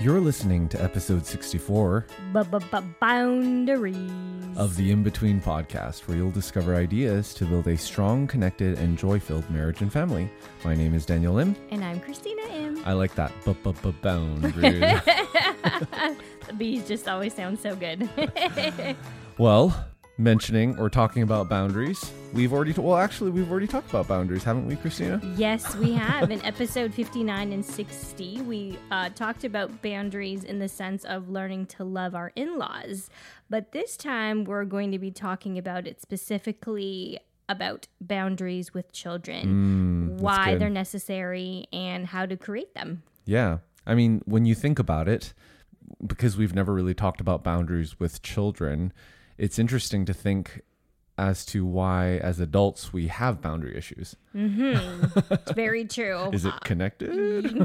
You're listening to episode 64 Boundaries. of the In Between podcast, where you'll discover ideas to build a strong, connected, and joy filled marriage and family. My name is Daniel Im. And I'm Christina Im. I like that. Boundary. the bees just always sound so good. well, mentioning or talking about boundaries, we've already, well, actually, we've already talked about boundaries, haven't we, Christina? yes, we have. In episode 59 and 60, we uh, talked about boundaries in the sense of learning to love our in laws. But this time, we're going to be talking about it specifically about boundaries with children, Mm, why good. they're necessary, and how to create them. Yeah. I mean, when you think about it, because we've never really talked about boundaries with children, it's interesting to think as to why, as adults, we have boundary issues. It's very true. Is it connected?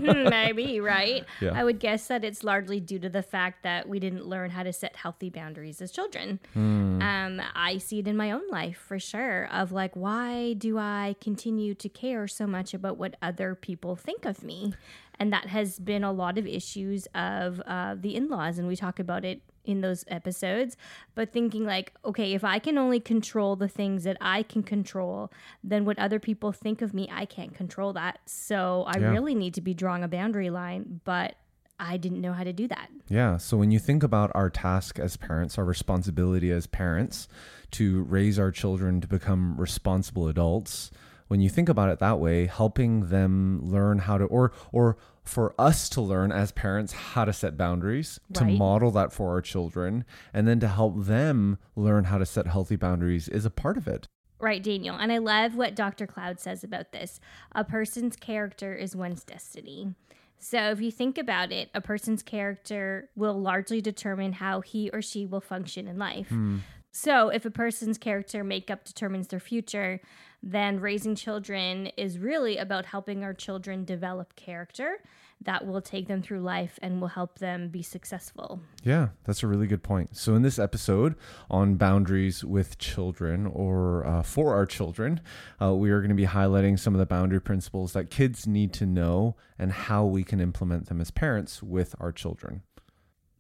Maybe, right? Yeah. I would guess that it's largely due to the fact that we didn't learn how to set healthy boundaries as children. Um, I see it in my own life for sure of like, why do I continue to care so much about what other people think of me? And that has been a lot of issues of uh, the in laws, and we talk about it in those episodes. But thinking like, okay, if I can only control the things that I can control, then what other people think of me, I can't control that. So I Yeah. really need to be drawing a boundary line, but I didn't know how to do that. Yeah. So when you think about our task as parents, our responsibility as parents to raise our children to become responsible adults, when you think about it that way, helping them learn how to or or for us to learn as parents how to set boundaries, to model that for our children, and then to help them learn how to set healthy boundaries is a part of it. Right, Daniel. And I love what Dr. Cloud says about this. A person's character is one's destiny. So if you think about it, a person's character will largely determine how he or she will function in life. Hmm. So if a person's character makeup determines their future, then raising children is really about helping our children develop character that will take them through life and will help them be successful. Yeah, that's a really good point. So, in this episode on boundaries with children or uh, for our children, uh, we are going to be highlighting some of the boundary principles that kids need to know and how we can implement them as parents with our children.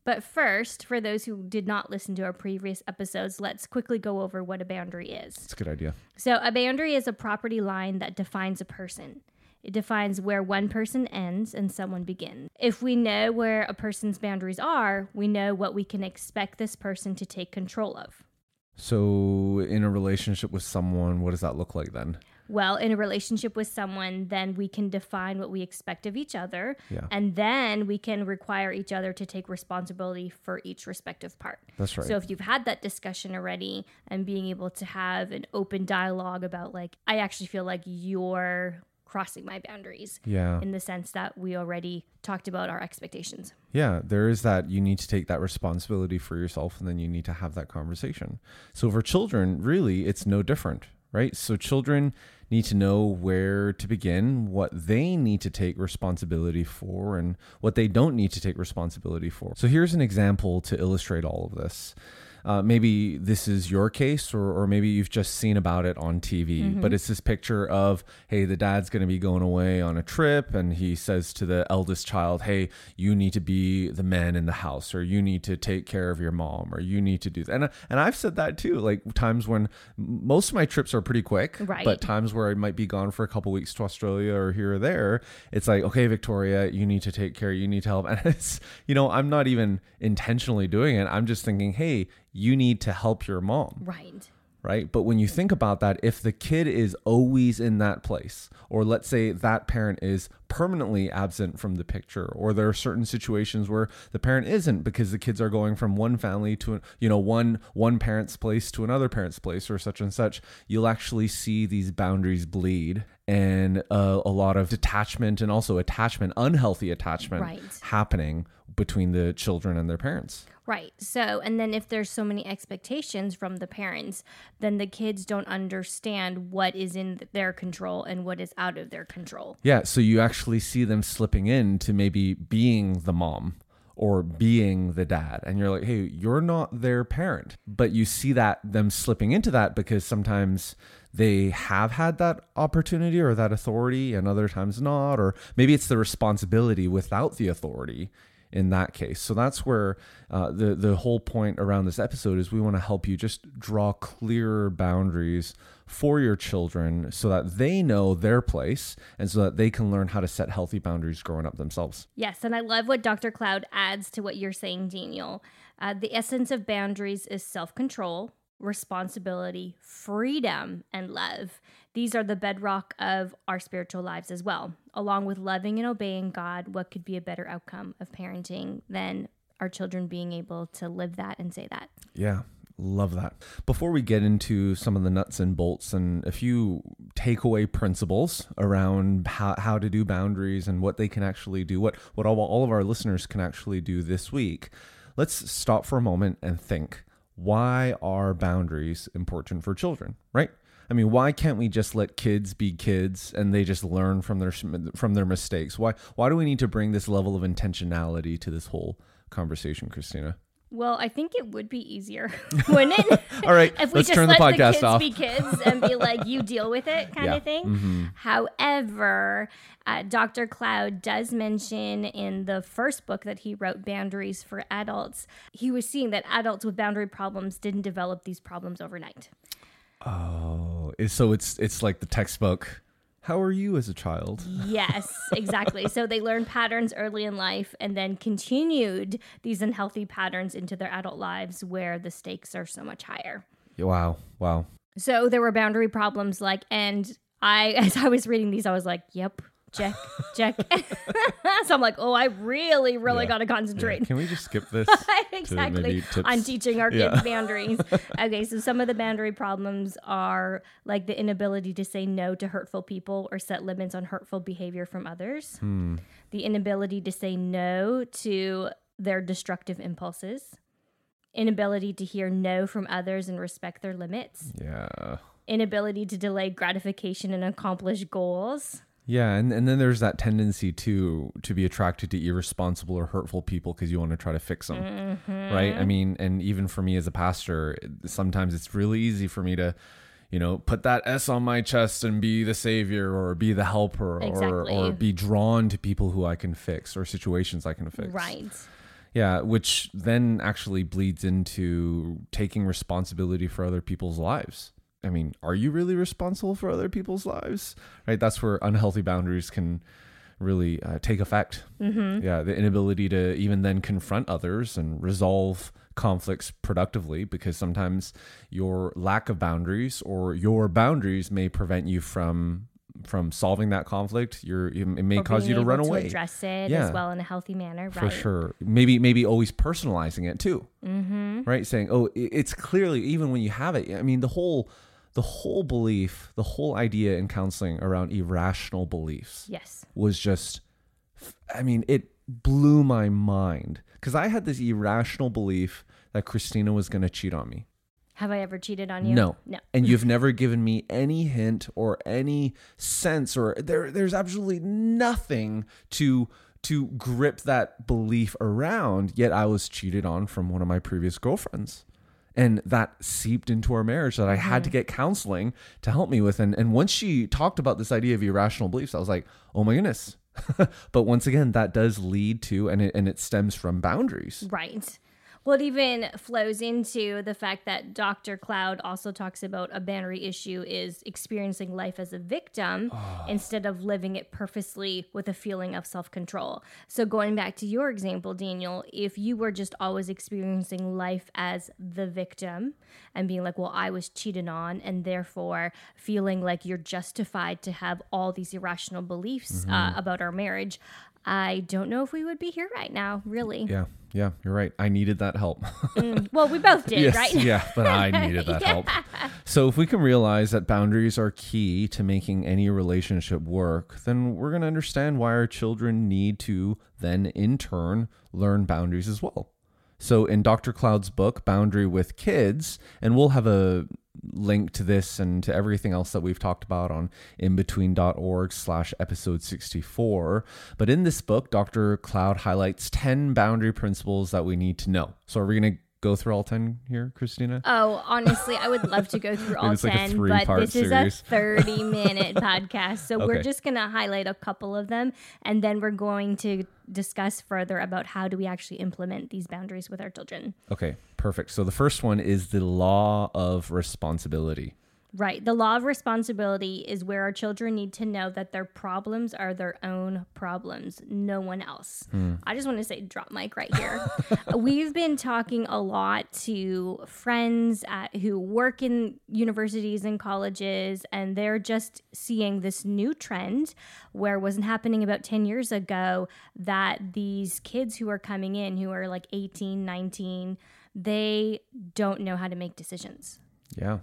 But first, for those who did not listen to our previous episodes, let's quickly go over what a boundary is. It's a good idea. So, a boundary is a property line that defines a person. It defines where one person ends and someone begins. If we know where a person's boundaries are, we know what we can expect this person to take control of. So, in a relationship with someone, what does that look like then? Well, in a relationship with someone, then we can define what we expect of each other, Yeah. and then we can require each other to take responsibility for each respective part. That's right. So if you've had that discussion already and being able to have an open dialogue about like I actually feel like you're crossing my boundaries yeah. in the sense that we already talked about our expectations. Yeah, there is that you need to take that responsibility for yourself and then you need to have that conversation. So for children, really, it's no different, right? So children need to know where to begin, what they need to take responsibility for, and what they don't need to take responsibility for. So here's an example to illustrate all of this. Uh, maybe this is your case, or, or maybe you've just seen about it on TV, but it's this picture of, hey, the dad's going to be going away on a trip, and he says to the eldest child, hey, you need to be the man in the house, or you need to take care of your mom, or you need to do that. And, and I've said that too, like times when most of my trips are pretty quick, Right. but times where I might be gone for a couple weeks to Australia or here or there, it's like, okay, Victoria, you need to take care, you need to help. And it's, you know, I'm not even intentionally doing it. I'm just thinking, hey, you need to help your mom Right. right? But when you think about that, if the kid is always in that place, or let's say that parent is permanently absent from the picture, or there are certain situations where the parent isn't because the kids are going from one family to you know one one parent's place to another parent's place or such and such, you'll actually see these boundaries bleed and uh, a lot of detachment and also attachment, unhealthy attachment Right. happening between the children and their parents. Right. So, and then if there's so many expectations from the parents, then the kids don't understand what is in their control and what is out of their control. Yeah, so you actually see them slipping into maybe being the mom or being the dad and you're like, "Hey, you're not their parent." But you see that them slipping into that because sometimes they have had that opportunity or that authority and other times not or maybe it's the responsibility without the authority in that case. So that's where uh, the the whole point around this episode is we want to help you just draw clearer boundaries for your children so that they know their place and so that they can learn how to set healthy boundaries growing up themselves. Yes, and I love what Dr. Cloud adds to what you're saying, Daniel. Uh, the essence of boundaries is self control, responsibility, freedom, and love. These are the bedrock of our spiritual lives as well. Along with loving and obeying God, what could be a better outcome of parenting than our children being able to live that and say that? Yeah. Love that. Before we get into some of the nuts and bolts and a few takeaway principles around how, how to do boundaries and what they can actually do, what, what all, all of our listeners can actually do this week, let's stop for a moment and think why are boundaries important for children, right? I mean, why can't we just let kids be kids and they just learn from their from their mistakes? Why why do we need to bring this level of intentionality to this whole conversation, Christina? Well, I think it would be easier, wouldn't it? All right, if we let's just turn let the podcast the kids off. be kids and be like, "You deal with it," kind Yeah. of thing. Mhm. However, uh, Dr. Cloud does mention in the first book that he wrote, "Boundaries for Adults," he was seeing that adults with boundary problems didn't develop these problems overnight. Oh, so it's it's like the textbook. How are you as a child? Yes, exactly. so they learned patterns early in life and then continued these unhealthy patterns into their adult lives where the stakes are so much higher. Wow, wow. So there were boundary problems like and I as I was reading these I was like, "Yep, check, check." so I'm like, "Oh, I really really Yeah. got to concentrate." Can we just skip this? exactly on teaching our kids Yeah. boundaries. okay, so some of the boundary problems are like the inability to say no to hurtful people or set limits on hurtful behavior from others, Hmm. the inability to say no to their destructive impulses, inability to hear no from others and respect their limits, Yeah. inability to delay gratification and accomplish goals. Yeah, and, and then there's that tendency to to be attracted to irresponsible or hurtful people because you want to try to fix them, Mm-hmm. right? I mean, and even for me as a pastor, sometimes it's really easy for me to, you know, put that S on my chest and be the savior or be the helper or or be drawn to people who I can fix or situations I can fix. Right. Yeah, which then actually bleeds into taking responsibility for other people's lives. I mean, are you really responsible for other people's lives? Right? That's where unhealthy boundaries can really uh, take effect. Mm-hmm. Yeah, the inability to even then confront others and resolve conflicts productively because sometimes your lack of boundaries or your boundaries may prevent you from from solving that conflict. You're it may Or cause you to run away address it Yeah. as well in a healthy manner. right? for sure maybe maybe always personalizing it too mm-hmm. right saying oh it's clearly even when you have it i mean the whole the whole belief the whole idea in counseling around irrational beliefs Yes. was just i mean it blew my mind because i had this irrational belief that christina was going to cheat on me Have I ever cheated on you? no. No. And you've never given me any hint or any sense or there there's absolutely nothing to to grip that belief around, yet I was cheated on from one of my previous girlfriends. And that seeped into our marriage that I had to mm-hmm. get counseling to help me with. And and once she talked about this idea of irrational beliefs, I was like, oh my goodness. but once again, that does lead to and it and it stems from boundaries. Right. Well, it even flows into the fact that Dr. Cloud also talks about a boundary issue is experiencing life as a victim instead of living it purposely with a feeling of self control. So, going back to your example, Daniel, if you were just always experiencing life as the victim and being like, well, I was cheated on, and therefore feeling like you're justified to have all these irrational beliefs uh, about our marriage, I don't know if we would be here right now, really. Yeah, yeah, you're right. I needed that help. Mm, well, we both did, yes, right? yeah, but I needed that help. So, if we can realize that boundaries are key to making any relationship work, then we're going to understand why our children need to then, in turn, learn boundaries as well. So, in Dr. Cloud's book, Boundary with Kids, and we'll have a link to this and to everything else that we've talked about on imbetween.org slash episode 64. But in this book, Dr. Cloud highlights 10 boundary principles that we need to know. So, are we going to go through all 10 here, Christina? Oh, honestly, I would love to go through all it's like 10, but this series. is a 30 minute podcast. So Okay. we're just going to highlight a couple of them and then we're going to discuss further about how do we actually implement these boundaries with our children. Okay, perfect. So, the first one is the law of responsibility. Right. The law of responsibility is where our children need to know that their problems are their own problems, no one else. Hmm. I just want to say drop mic right here. We've been talking a lot to friends at, who work in universities and colleges, and they're just seeing this new trend where it wasn't happening about 10 years ago that these kids who are coming in, who are like 18, 19, they don't know how to make decisions Yeah.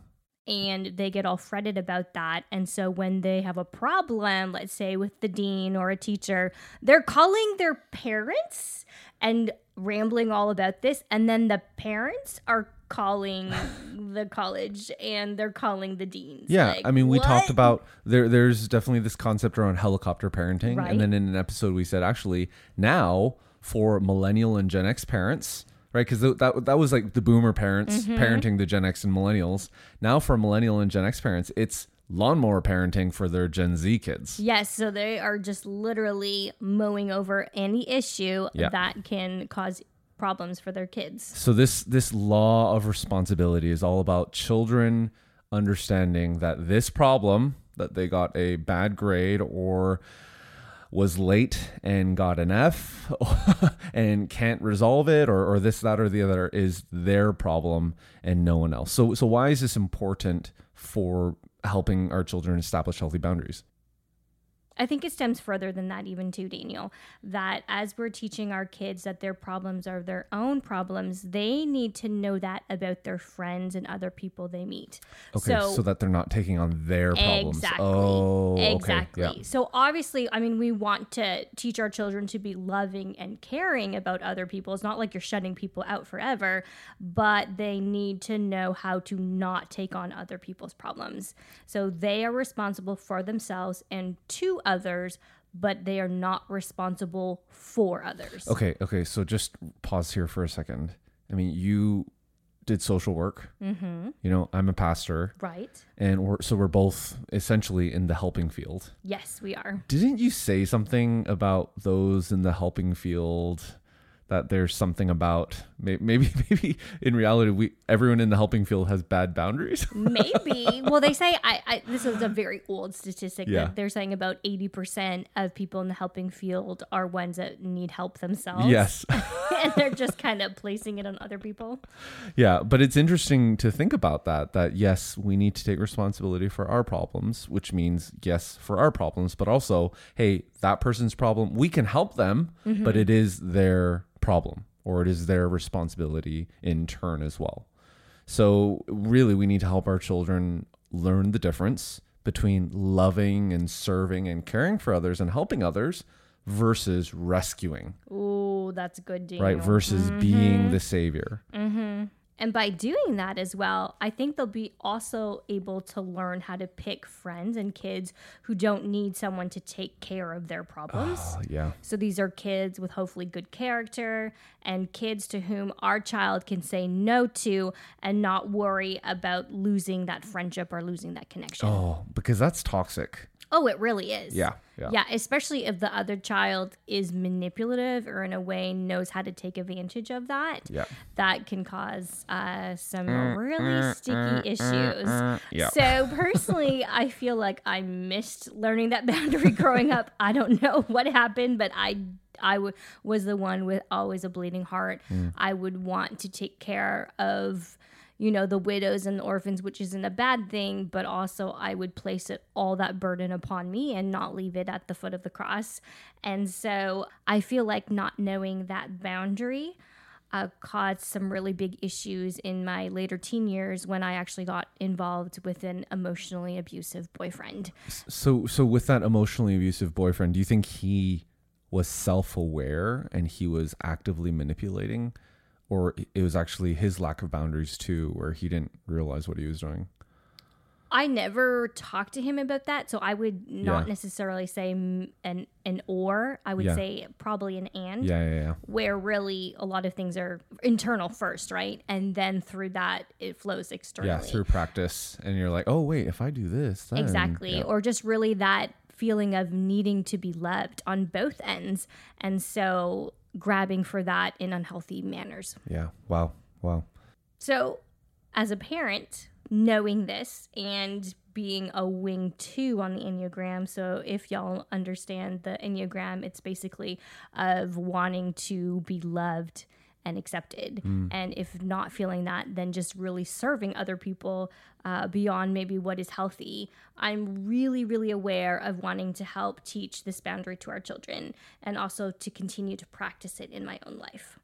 And they get all fretted about that. And so when they have a problem, let's say with the dean or a teacher, they're calling their parents and rambling all about this. And then the parents are calling the college and they're calling the deans. Yeah, Like, I mean, we what? talked about there. There's definitely this concept around helicopter parenting, Right. and then in an episode we said actually now for millennial and Gen X parents, right? Because that that was like the boomer parents Mm-hmm. parenting the Gen X and millennials. Now for millennial and Gen X parents, it's lawnmower parenting for their Gen Z kids. Yes, so they are just literally mowing over any issue Yeah. that can cause problems for their kids. So this this law of responsibility is all about children understanding that this problem that they got a bad grade or was late and got an F and can't resolve it or, or this, that, or the other is their problem and no one else. So so why is this important for helping our children establish healthy boundaries? I think it stems further than that, even too, Daniel. That as we're teaching our kids that their problems are their own problems, they need to know that about their friends and other people they meet. Okay, so, that they're not taking on their problems. Exactly. Oh, okay, exactly. yeah. So obviously, I mean, we want to teach our children to be loving and caring about other people. It's not like you're shutting people out forever, but they need to know how to not take on other people's problems. So they are responsible for themselves and to others, but they are not responsible for others. Okay, okay. So just pause here for a second. I mean, you did social work. Mm-hmm. You know, I'm a pastor, Right? and we're so we're both essentially in the helping field. Yes, we are. Didn't you say something about those in the helping field? That there's something about maybe maybe in reality we everyone in the helping field has bad boundaries. Maybe. well, they say I, I. This is a very old statistic Yeah. that they're saying about eighty percent of people in the helping field are ones that need help themselves. yes. and they're just kind of placing it on other people. Yeah, but it's interesting to think about that. That yes, we need to take responsibility for our problems, which means yes for our problems, but also, hey, that person's problem, we can help them, but mm-hmm. it is their problem or it is their responsibility in turn as well. So really, we need to help our children learn the difference between loving and serving and caring for others and helping others versus rescuing, Ooh, that's good, Daniel. right? Versus being mm-hmm. the savior. Mm-hmm. And by doing that as well, I think they'll be also able to learn how to pick friends and kids who don't need someone to take care of their problems. Oh, yeah. So these are kids with hopefully good character and kids to whom our child can say no to and not worry about losing that friendship or losing that connection. Oh, because that's toxic. Oh, it really is. Yeah, yeah. Yeah, especially if the other child is manipulative or in a way knows how to take advantage of that. Yeah. That can cause uh, some mm, really mm, sticky mm, issues. Yeah. So personally, I feel like I missed learning that boundary growing up. I don't know what happened, but I I w- was the one with always a bleeding heart. I would want to take care of you know the widows and the orphans which isn't a bad thing but also i would place it all that burden upon me and not leave it at the foot of the cross and so i feel like not knowing that boundary uh, caused some really big issues in my later teen years when I actually got involved with an emotionally abusive boyfriend. So, so with that emotionally abusive boyfriend, do you think he was self-aware and he was actively manipulating, or it was actually his lack of boundaries too, where he didn't realize what he was doing? I never talked to him about that, so I would not Yeah. necessarily say an an or. I would Yeah. say probably an and. Yeah, yeah, yeah. Where really a lot of things are internal first, right? And then through that it flows externally. Yeah, through practice, and you're like, oh wait, if I do this, then Exactly. yeah. Or just really that feeling of needing to be loved on both ends. And so grabbing for that in unhealthy manners. yeah. Wow, wow. So, as a parent, knowing this and being a wing two on the Enneagram. So, if y'all understand the Enneagram, it's basically of wanting to be loved and accepted. And if not feeling that, then just really serving other people uh, beyond maybe what is healthy. I'm really, really aware of wanting to help teach this boundary to our children and also to continue to practice it in my own life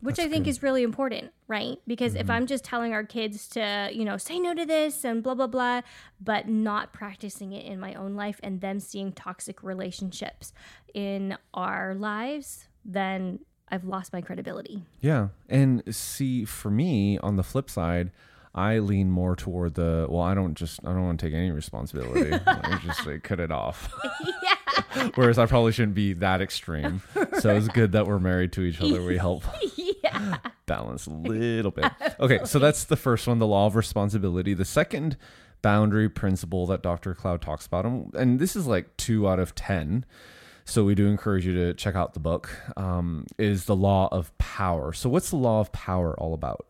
which I think is really important, right? Because if I'm just telling our kids to, you know, say no to this and blah, blah, blah, but not practicing it in my own life and them seeing toxic relationships in our lives, then I've lost my credibility. Yeah. And see, for me, on the flip side, I lean more toward the well, I don't just I don't want to take any responsibility. I just like, cut it off. yeah. Whereas I probably shouldn't be that extreme. So it's good that we're married to each other. We help yeah. balance a little bit. Okay, so that's the first one, the law of responsibility. The second boundary principle that Dr. Cloud talks about, and- and this is like two out of 10. So we do encourage you to check out the book, um, is the law of power. So what's the law of power all about?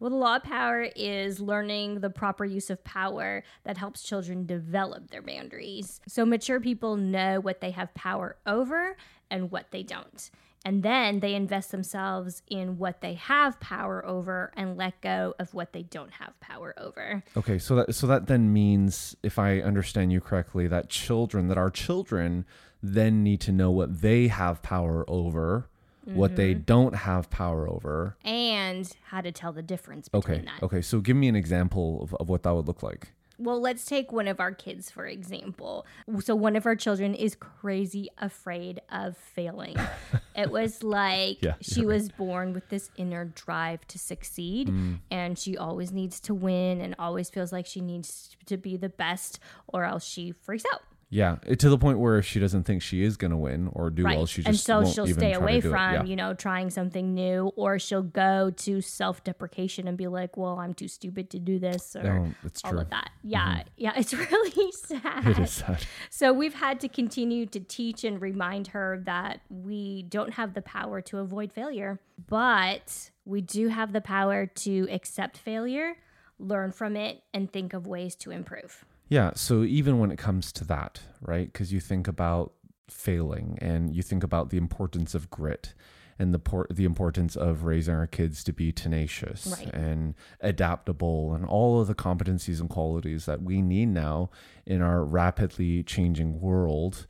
Well, the law of power is learning the proper use of power that helps children develop their boundaries. So, mature people know what they have power over and what they don't. And then they invest themselves in what they have power over and let go of what they don't have power over. Okay, so that so that then means, if I understand you correctly, that children, that our children, then need to know what they have power over, what they mm-hmm. don't have power over. And how to tell the difference between Okay, that. okay. So give me an example of, of what that would look like. Well, let's take one of our kids, for example. So, one of our children is crazy afraid of failing. it was like Yeah, she was born with this inner drive to succeed, Mm. and she always needs to win and always feels like she needs to be the best, or else she freaks out. Yeah, it- to the point where if she doesn't think she is going to win or do Right. well, she just and so won't she'll even stay away from, Yeah. you know, trying something new, or she'll go to self deprecation and be like, well, I'm too stupid to do this, or No, it's all true. Mm-hmm. of that. Yeah. Yeah. It's really sad. It is sad. So we've had to continue to teach and remind her that we don't have the power to avoid failure, but we do have the power to accept failure, learn from it, and think of ways to improve. Yeah. So even when it comes to that, right? Because you think about failing and you think about the importance of grit and the por- the importance of raising our kids to be tenacious Right. and adaptable and all of the competencies and qualities that we need now in our rapidly changing world.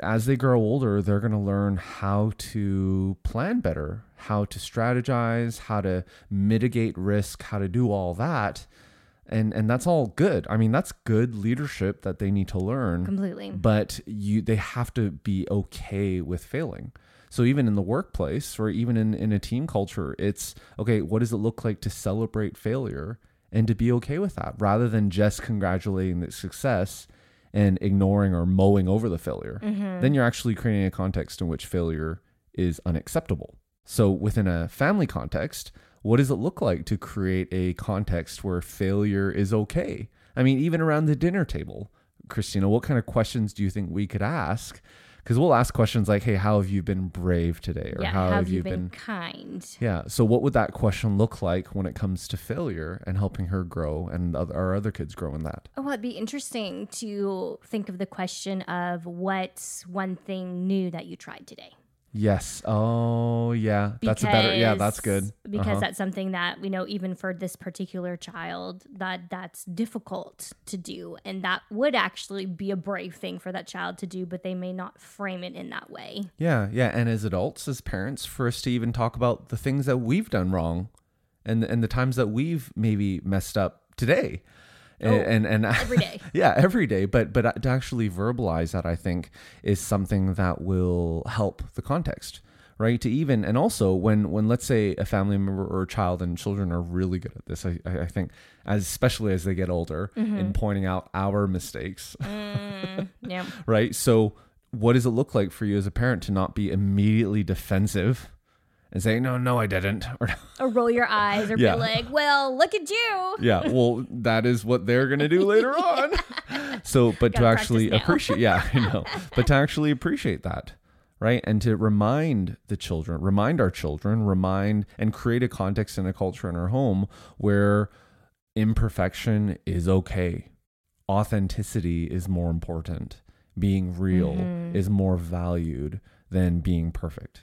As they grow older, they're going to learn how to plan better, how to strategize, how to mitigate risk, how to do all that and and that's all good. I mean that's good leadership that they need to learn Completely. but you they have to be okay with failing. So even in the workplace or even in, in a team culture it's okay what does it look like to celebrate failure and to be okay with that rather than just congratulating the success and ignoring or mowing over the failure? Mm-hmm. Then you're actually creating a context in which failure is unacceptable. So within a family context what does it look like to create a context where failure is okay i mean even around the dinner table christina what kind of questions do you think we could ask because we'll ask questions like hey how have you been brave today or yeah. how have you been, been kind? yeah. So, what would that question look like when it comes to failure and helping her grow and oth- our other kids grow in that? Oh, it'd be interesting to think of the question of what's one thing new that you tried today. Yes. Oh, yeah. That's a better. Yeah, that's good. Because Uh-huh. that's something that we know, even for this particular child, that that's difficult to do, and that would actually be a brave thing for that child to do, but they may not frame it in that way. Yeah, yeah. And as adults, as parents, for us to even talk about the things that we've done wrong, and and the times that we've maybe messed up today, Oh, and and, and every day. yeah, every day. But but to actually verbalize that, I think, is something that will help the context, right? To even and also when when let's say a family member or a child and children are really good at this, I I think, as especially as they get older, in pointing out our mistakes, Mm, yeah. right? So what does it look like for you as a parent to not be immediately defensive and say, no, no, I didn't, or Or roll your eyes, or Yeah. be like, "Well, look at you." yeah well that is what they're gonna do later on. So but to actually appreciate yeah i know. But to actually appreciate that right? And to remind the children remind our children remind and create a context and a culture in our home where imperfection is okay. Authenticity is more important. Being real Mhm. is more valued than being perfect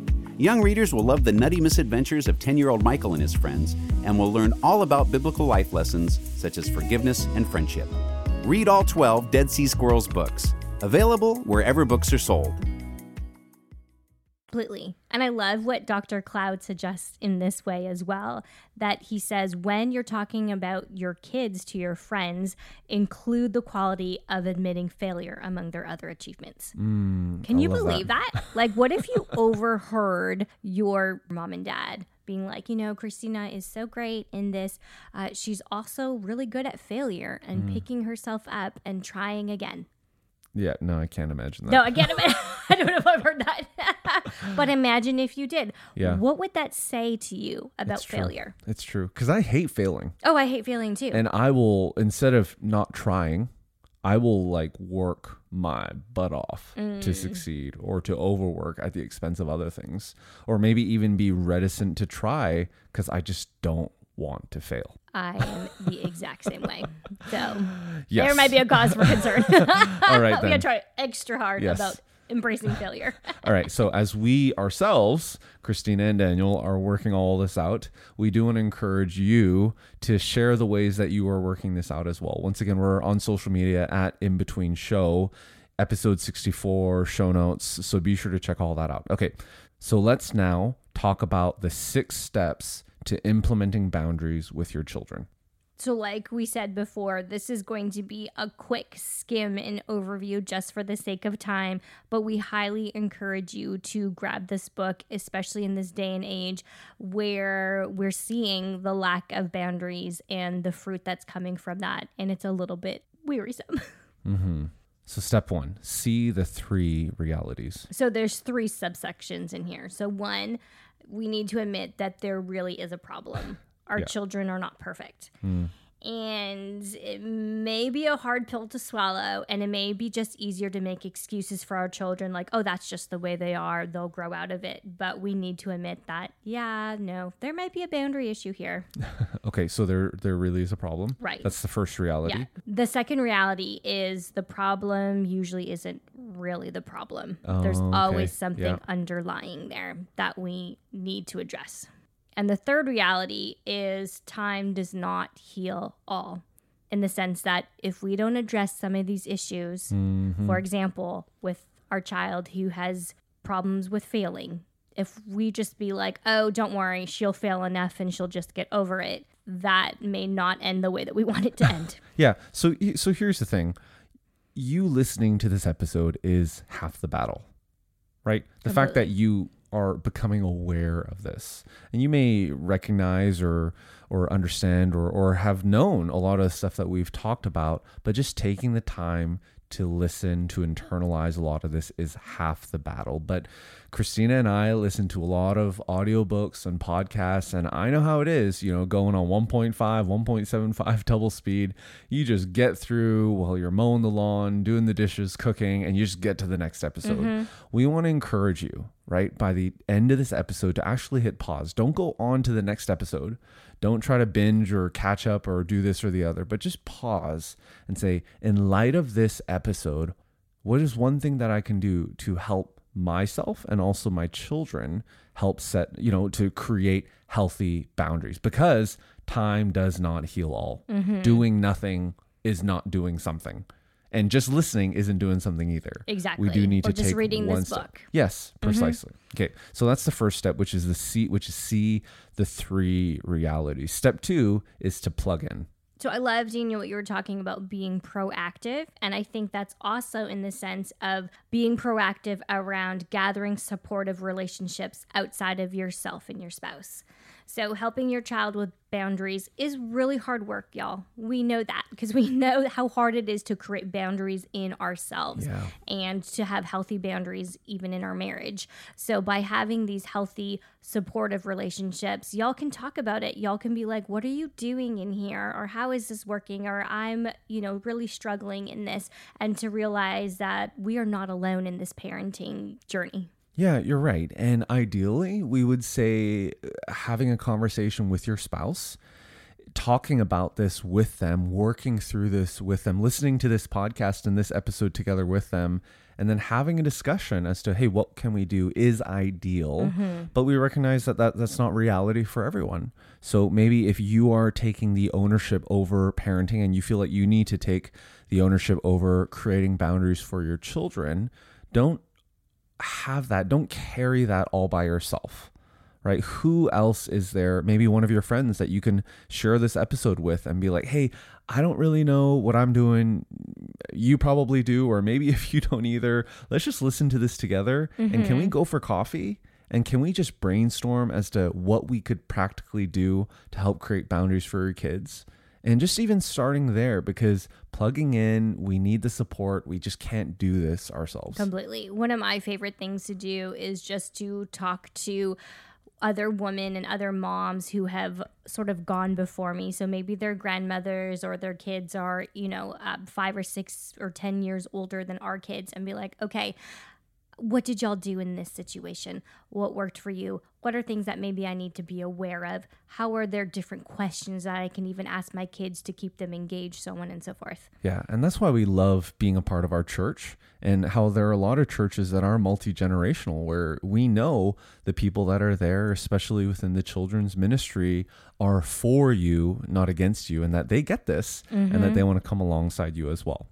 Young readers will love the nutty misadventures of 10 year old Michael and his friends and will learn all about biblical life lessons such as forgiveness and friendship. Read all 12 Dead Sea Squirrels books, available wherever books are sold. Completely. And I love what Dr. Cloud suggests in this way as well that he says when you're talking about your kids to your friends, include the quality of admitting failure among their other achievements. Mm, Can I you believe that? Like, what if you overheard your mom and dad being like, you know, Christina is so great in this. Uh, she's also really good at failure and Mm. picking herself up and trying again. yeah no i can't imagine that No, I can't imagine. I don't know if I've heard that. but imagine if you did. Yeah. What would that say to you about It's true. failure? it's true because i hate failing Oh, I hate failing too. and I will instead of not trying, I will like work my butt off Mm. to succeed or to overwork at the expense of other things or maybe even be reticent to try cuz I just don't want to fail. I am the exact same way. So Yes. there might be a cause for concern. All right we then. gotta try extra hard Yes. about embracing failure. All right. So as we ourselves, Christina and Daniel, are working all this out, we do want to encourage you to share the ways that you are working this out as well. Once again, we're on social media at In Between Show, episode 64, show notes. So be sure to check all that out. Okay. So let's now talk about the six steps to implementing boundaries with your children. So, like we said before, this is going to be a quick skim and overview just for the sake of time. But we highly encourage you to grab this book, especially in this day and age where we're seeing the lack of boundaries and the fruit that's coming from that. And it's a little bit wearisome. Mm-hmm. So, step one see the three realities. So, there's three subsections in here. So, one, we need to admit that there really is a problem. Our Yeah. children are not perfect. Hmm. and it may be a hard pill to swallow and it may be just easier to make excuses for our children like oh that's just the way they are they'll grow out of it but we need to admit that yeah no there might be a boundary issue here Okay. So, there, there really is a problem. Right. That's the first reality. yeah the second reality is the problem usually isn't really the problem there's Oh, okay. always something Yeah. underlying there that we need to address and the third reality is time does not heal all in the sense that if we don't address some of these issues Mhm. for example with our child who has problems with failing if we just be like oh don't worry she'll fail enough and she'll just get over it that may not end the way that we want it to end Yeah. So so here's the thing. You listening to this episode is half the battle. Right? The fact that you are becoming aware of this. And you may recognize or or understand or or have known a lot of the stuff that we've talked about, but just taking the time to listen, to internalize a lot of this is half the battle. But Christina and I listen to a lot of audiobooks and podcasts, and I know how it is, you know, going on 1.5, 1.75 double speed. You just get through while you're mowing the lawn, doing the dishes, cooking, and you just get to the next episode. Mm-hmm. We want to encourage you, right, by the end of this episode to actually hit pause. Don't go on to the next episode. Don't try to binge or catch up or do this or the other, but just pause and say, in light of this episode, what is one thing that I can do to help myself and also my children help set, you know, to create healthy boundaries? Because time does not heal all. Mm-hmm. Doing nothing is not doing something and just listening isn't doing something either. Exactly. We do need or to just take reading one this step. book. Yes, Mm-hmm. precisely. Okay, so that's the first step, which is the see, which is see the three realities. Step two is to plug in. So I love, Daniel, what you were talking about being proactive. And I think that's also in the sense of being proactive around gathering supportive relationships outside of yourself and your spouse. So helping your child with boundaries is really hard work, y'all. We know that because we know how hard it is to create boundaries in ourselves Yeah. and to have healthy boundaries even in our marriage. So by having these healthy supportive relationships, y'all can talk about it. Y'all can be like, "What are you doing in here?" or "How is this working?" or "I'm, you know, really struggling in this." And to realize that we are not alone in this parenting journey. Yeah, you're right. And ideally, we would say uh, having a conversation with your spouse, talking about this with them, working through this with them, listening to this podcast and this episode together with them, and then having a discussion as to, hey, what can we do is ideal. But we recognize that, that that's not reality for everyone. So maybe if you are taking the ownership over parenting and you feel like you need to take the ownership over creating boundaries for your children, don't have that. Don't carry that all by yourself, right? Who else is there? Maybe one of your friends that you can share this episode with and be like, hey, I don't really know what I'm doing. You probably do. Or maybe if you don't either, let's just listen to this together. And can we mm-hmm. go for coffee? And can we just brainstorm as to what we could practically do to help create boundaries for your kids? And just even starting there, because plugging in, we need the support. We just can't do this ourselves. Completely. One of my favorite things to do is just to talk to other women and other moms who have sort of gone before me. So maybe their grandmothers or their kids are, you know, uh, five or six or 10 years older than our kids and be like, okay, what did y'all do in this situation? What worked for you? What are things that maybe I need to be aware of? How are there different questions that I can even ask my kids to keep them engaged, so on and so forth? Yeah, and that's why we love being a part of our church and how there are a lot of churches that are multi generational where we know the people that are there, especially within the children's ministry, are for you, not against you, and that they get this and that mm-hmm. they want to come alongside you as well.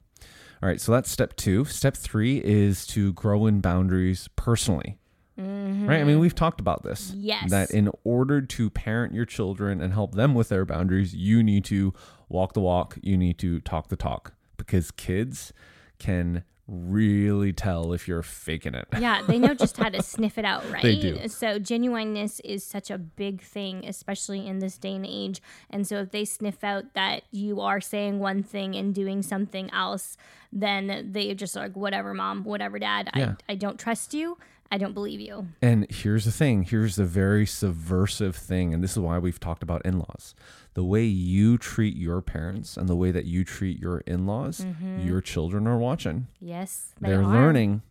All right, so that's step two. Step three is to grow in boundaries personally. Right? I mean, mm-hmm. we've talked about this. Yes. That in order to parent your children and help them with their boundaries, you need to walk the walk, you need to talk the talk because kids can really tell if you're faking it. Yeah, they know just how to sniff it out, right? They do. So genuineness is such a big thing, especially in this day and age. And so if they sniff out that you are saying one thing and doing something else, then they just like, whatever, mom, whatever, dad, Yeah. I, I don't trust you. I don't believe you. And here's the thing here's the very subversive thing. And this is why we've talked about in laws. The way you treat your parents and the way that you treat your in laws, mm-hmm. your children are watching. Yes, they They're are. learning,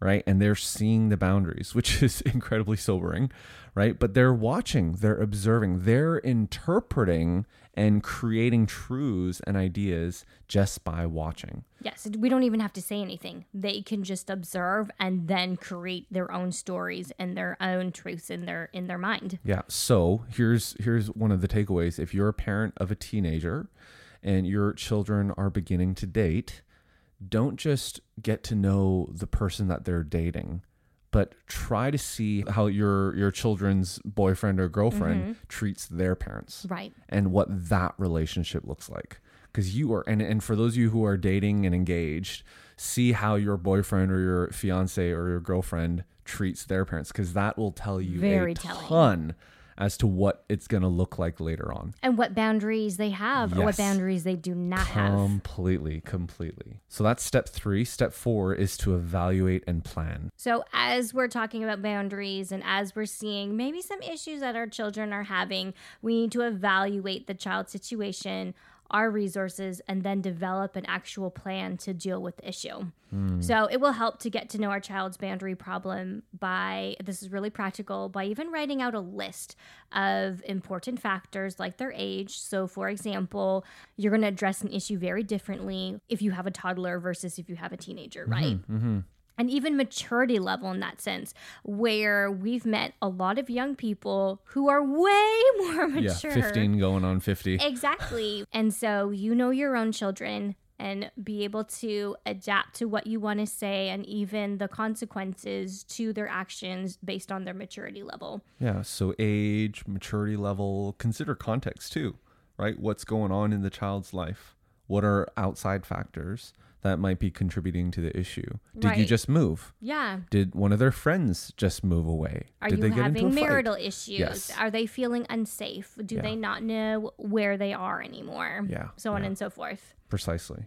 right? And they're seeing the boundaries, which is incredibly sobering, right? But they're watching, they're observing, they're interpreting and creating truths and ideas just by watching. Yes, we don't even have to say anything. They can just observe and then create their own stories and their own truths in their in their mind. Yeah. So here's here's one of the takeaways. If you're a parent of a teenager and your children are beginning to date, don't just get to know the person that they're dating, but try to see how your your children's boyfriend or girlfriend mm-hmm. treats their parents Right. and what that relationship looks like because you are and, and for those of you who are dating and engaged see how your boyfriend or your fiance or your girlfriend treats their parents because that will tell you Very a telling. ton as to what it's going to look like later on. And what boundaries they have or what boundaries they do not have. Completely, completely. So that's step three. Step four is to evaluate and plan. So, as we're talking about boundaries and as we're seeing maybe some issues that our children are having, we need to evaluate the child's situation, our resources, and then develop an actual plan to deal with the issue. Hmm. So, it will help to get to know our child's boundary problem by this is really practical by even writing out a list of important factors like their age. So, for example, you're going to address an issue very differently if you have a toddler versus if you have a teenager, right? Mm-hmm, mm-hmm. And even maturity level in that sense, where we've met a lot of young people who are way more mature. Yeah, 15 going on 50. Exactly. and so you know your own children and be able to adapt to what you want to say and even the consequences to their actions based on their maturity level. Yeah, so age, maturity level, consider context too, right? What's going on in the child's life? What are outside factors that might be contributing to the issue? Did you just move? Yeah. Did one of their friends just move away? Are Did you they get having into a fight? marital issues? Yes. Are they feeling unsafe? Do Yeah. they not know where they are anymore? Yeah, So on yeah. and so forth. Precisely.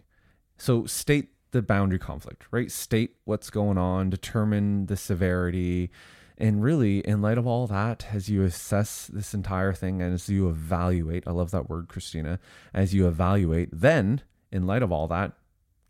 So state the boundary conflict, right? State what's going on, determine the severity. And really, in light of all that, as you assess this entire thing and as you evaluate, I love that word, Christina, as you evaluate, then in light of all that,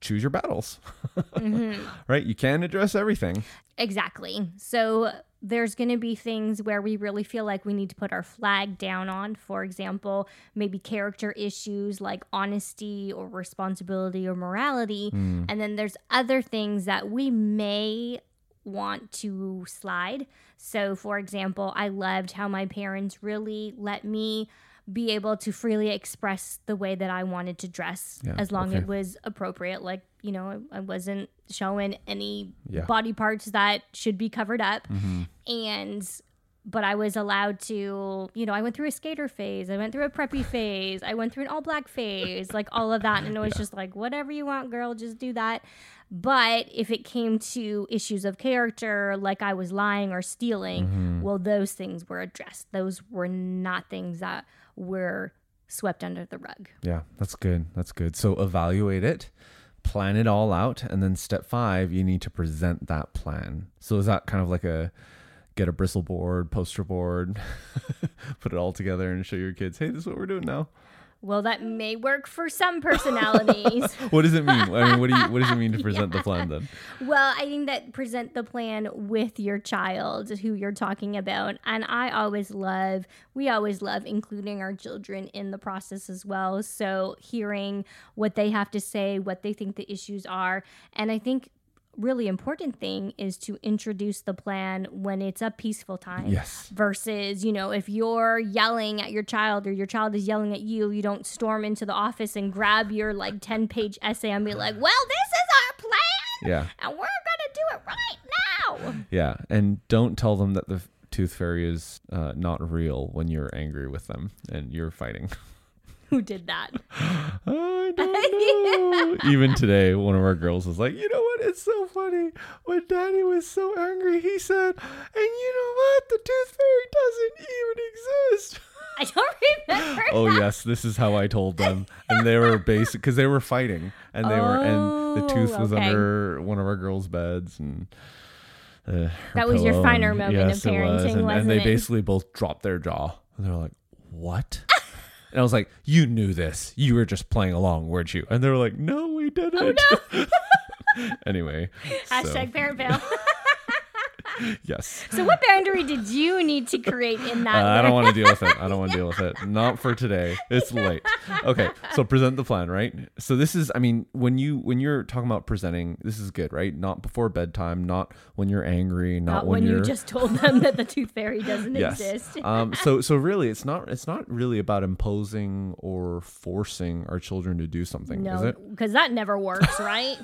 choose your battles, Mm-hmm. right? You can't address everything. Exactly. So there's going to be things where we really feel like we need to put our flag down on. For example, maybe character issues like honesty or responsibility or morality. And then there's other things that we may want to slide. So, for example, I loved how my parents really let me be able to freely express the way that I wanted to dress Yeah, as long okay. it was appropriate. Like, you know, I wasn't showing any Yeah. body parts that should be covered up. Mm-hmm. And but I was allowed to, you know, I went through a skater phase, I went through a preppy phase, I went through an all black phase, like all of that. And it was just like, whatever you want, girl, just do that. But if it came to issues of character, like I was lying or stealing, Mm-hmm. well, those things were addressed. Those were not things that were swept under the rug. Yeah, that's good. That's good. So evaluate it, plan it all out, and then step five, you need to present that plan. So is that kind of like a get a bristle board, poster board, put it all together and show your kids, hey, this is what we're doing now. Well, that may work for some personalities. What does it mean? I mean, what do you what does it mean to present the plan then? Well, I think that present the plan with your child who you're talking about. And I always love, we always love including our children in the process as well. So hearing what they have to say, what they think the issues are. And I think really important thing is to introduce the plan when it's a peaceful time Yes. versus you know if you're yelling at your child or your child is yelling at you you don't storm into the office and grab your like 10 page essay and be like well this is our plan Yeah. and we're gonna do it right now. Yeah. And don't tell them that the tooth fairy is uh, not real when you're angry with them and you're fighting. Who did that? I don't know. Even today, one of our girls was like, you know what? It's so funny. When daddy was so angry, he said, and you know what? The tooth fairy doesn't even exist. I don't remember. oh, that. yes. This is how I told them. And they were basic because they were fighting. And they were, and the tooth Oh, was okay. under one of our girls' beds. And uh, That was your finer moment of yes, it was. And, wasn't and they it? basically both dropped their jaw. And they were like, what? And I was like, "You knew this. You were just playing along, weren't you?" And they were like, "No, we didn't." Oh, no. anyway, Hashtag so, parent fail. yes. so, what boundary did you need to create in Uh, that? I don't want to deal with it. I don't want to deal with it. Not for today. It's late. Okay, so present the plan, right? So this is, I mean, when you when you're talking about presenting, this is good, right? Not before bedtime, not when you're angry, not, Not when you're you just told them that the tooth fairy doesn't yes. exist. um, so so really, it's not it's not really about imposing or forcing our children to do something, is No, it? because that never works, right?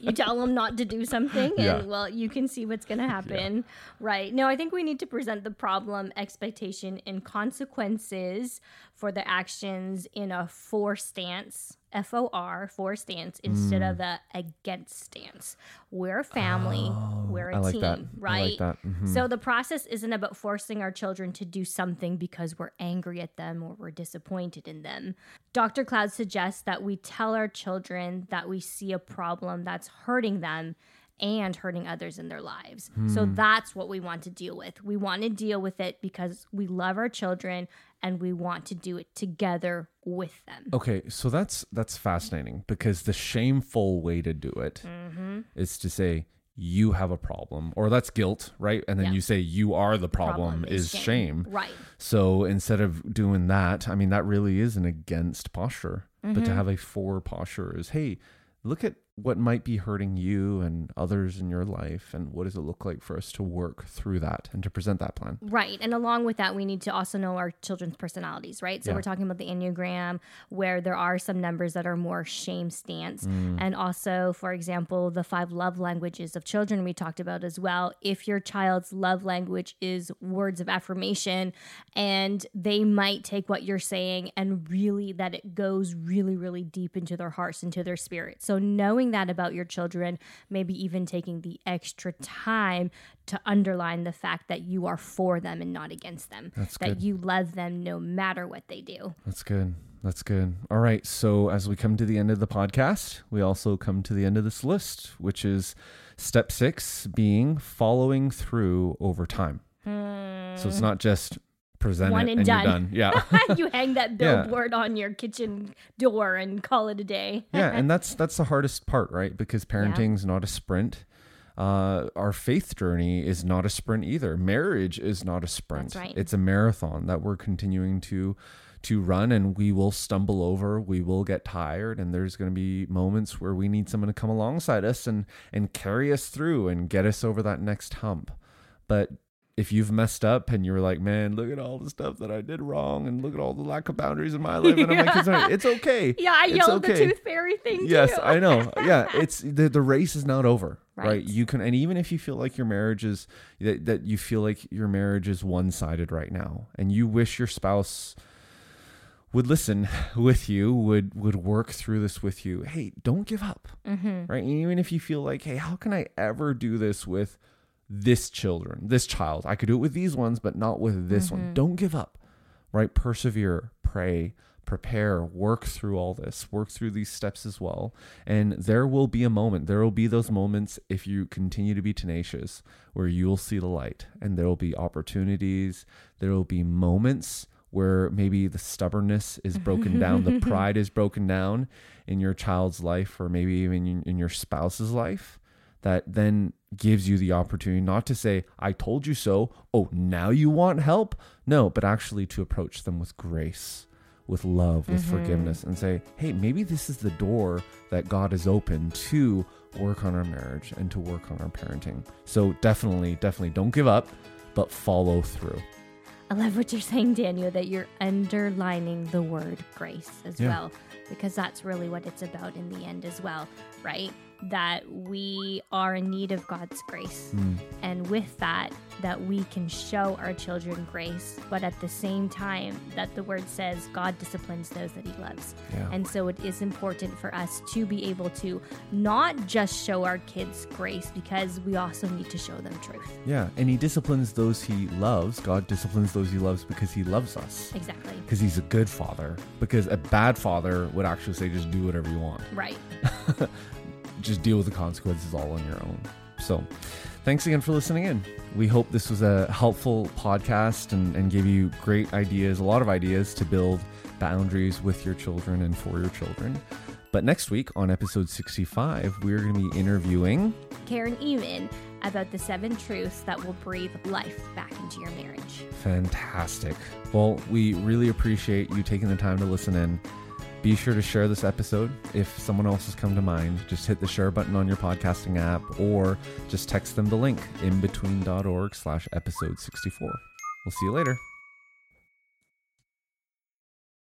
you tell them not to do something, and Yeah. well, you can see what's going to happen, right? No, I think we need to present the problem, expectation, and consequences for the actions in a for stance, F O R, for stance, instead of the against stance. We're a family, we're a Mm. Like team, that. right? Like. Mhm. So the process isn't about forcing our children to do something because we're angry at them or we're disappointed in them. Dr. Cloud suggests that we tell our children that we see a problem that's hurting them and hurting others in their lives. So Hmm. that's what we want to deal with. We want to deal with it because we love our children and we want to do it together with them. Okay, so that's that's fascinating because the shameful way to do it is Mm-hmm. to say you have a problem or that's guilt, right? And then Yeah. you say you are the problem, is shame. Right. So instead of doing that, I mean that really is an against posture. But Mm-hmm. to have a for posture is hey, look at what might be hurting you and others in your life and what does it look like for us to work through that and to present that plan. Right. And along with that, we need to also know our children's personalities, right? So Yeah. we're talking about the Enneagram, where there are some numbers that are more shame stance. Mm. And also, for example, the five love languages of children we talked about as well. If your child's love language is words of affirmation, and they might take what you're saying and really that it goes really, really deep into their hearts, into their spirit. So knowing that about your children, maybe even taking the extra time to underline the fact that you are for them and not against them. That's that good. you love them no matter what they do. That's good. That's good. All right. So, as we come to the end of the podcast, we also come to the end of this list, which is step six being following through over time. So, it's hmm. not just present One it and and done. done. Yeah. you hang that Yeah. billboard on your kitchen door and call it a day. yeah. And that's that's the hardest part, right? Because parenting's not a sprint. Uh, our faith journey is not a sprint either. Marriage is not a sprint. right. It's a marathon that we're continuing to to run and we will stumble over, we will get tired and there's going to be moments where we need someone to come alongside us and and carry us through and get us over that next hump. But if you've messed up and you're like, man, look at all the stuff that I did wrong and look at all the lack of boundaries in my life and I'm like, it's, all right. it's okay. Yeah, I It's yelled okay. the tooth fairy thing Yes. I know. Yeah, it's the the race is not over, right. Right. You can, and even if you feel like your marriage is that that you feel like your marriage is one sided right now, and you wish your spouse would listen with you, would would work through this with you. Hey, don't give up, Mm-hmm. right? Even if you feel like, hey, how can I ever do this with this children, this child? I could do it with these ones, but not with this one. Mm-hmm. Don't give up, right? Persevere, pray, prepare, work through all this, work through these steps as well. And there will be a moment, there will be those moments if you continue to be tenacious where you will see the light and there will be opportunities, there will be moments where maybe the stubbornness is broken down, the pride is broken down in your child's life or maybe even in your spouse's life that then gives you the opportunity not to say, I told you so. Oh, now you want help? No, but actually to approach them with grace, with love, with mm-hmm. forgiveness, and say, hey, maybe this is the door that God has opened to work on our marriage and to work on our parenting. So definitely, definitely don't give up, but follow through. I love what you're saying, Daniel, that you're underlining the word grace as Yeah. well, because that's really what it's about in the end as well, right? That we are in need of God's grace. Mm. And with that, that we can show our children grace, but at the same time, that the word says God disciplines those that he loves. Yeah. And so it is important for us to be able to not just show our kids grace, because we also need to show them truth. Yeah, and he disciplines those he loves. God disciplines those he loves because he loves us. Exactly. Because he's a good father. Because a bad father would actually say, just do whatever you want. Right. Just deal with the consequences all on your own. So, thanks again for listening in. We hope this was a helpful podcast and, and gave you great ideas, a lot of ideas to build boundaries with your children and for your children. But next week on episode 65, we're going to be interviewing Karen Eamon about the seven truths that will breathe life back into your marriage. Fantastic. Well, we really appreciate you taking the time to listen in. Be sure to share this episode. If someone else has come to mind, just hit the share button on your podcasting app or just text them the link imbetween.org slash episode 64. We'll see you later.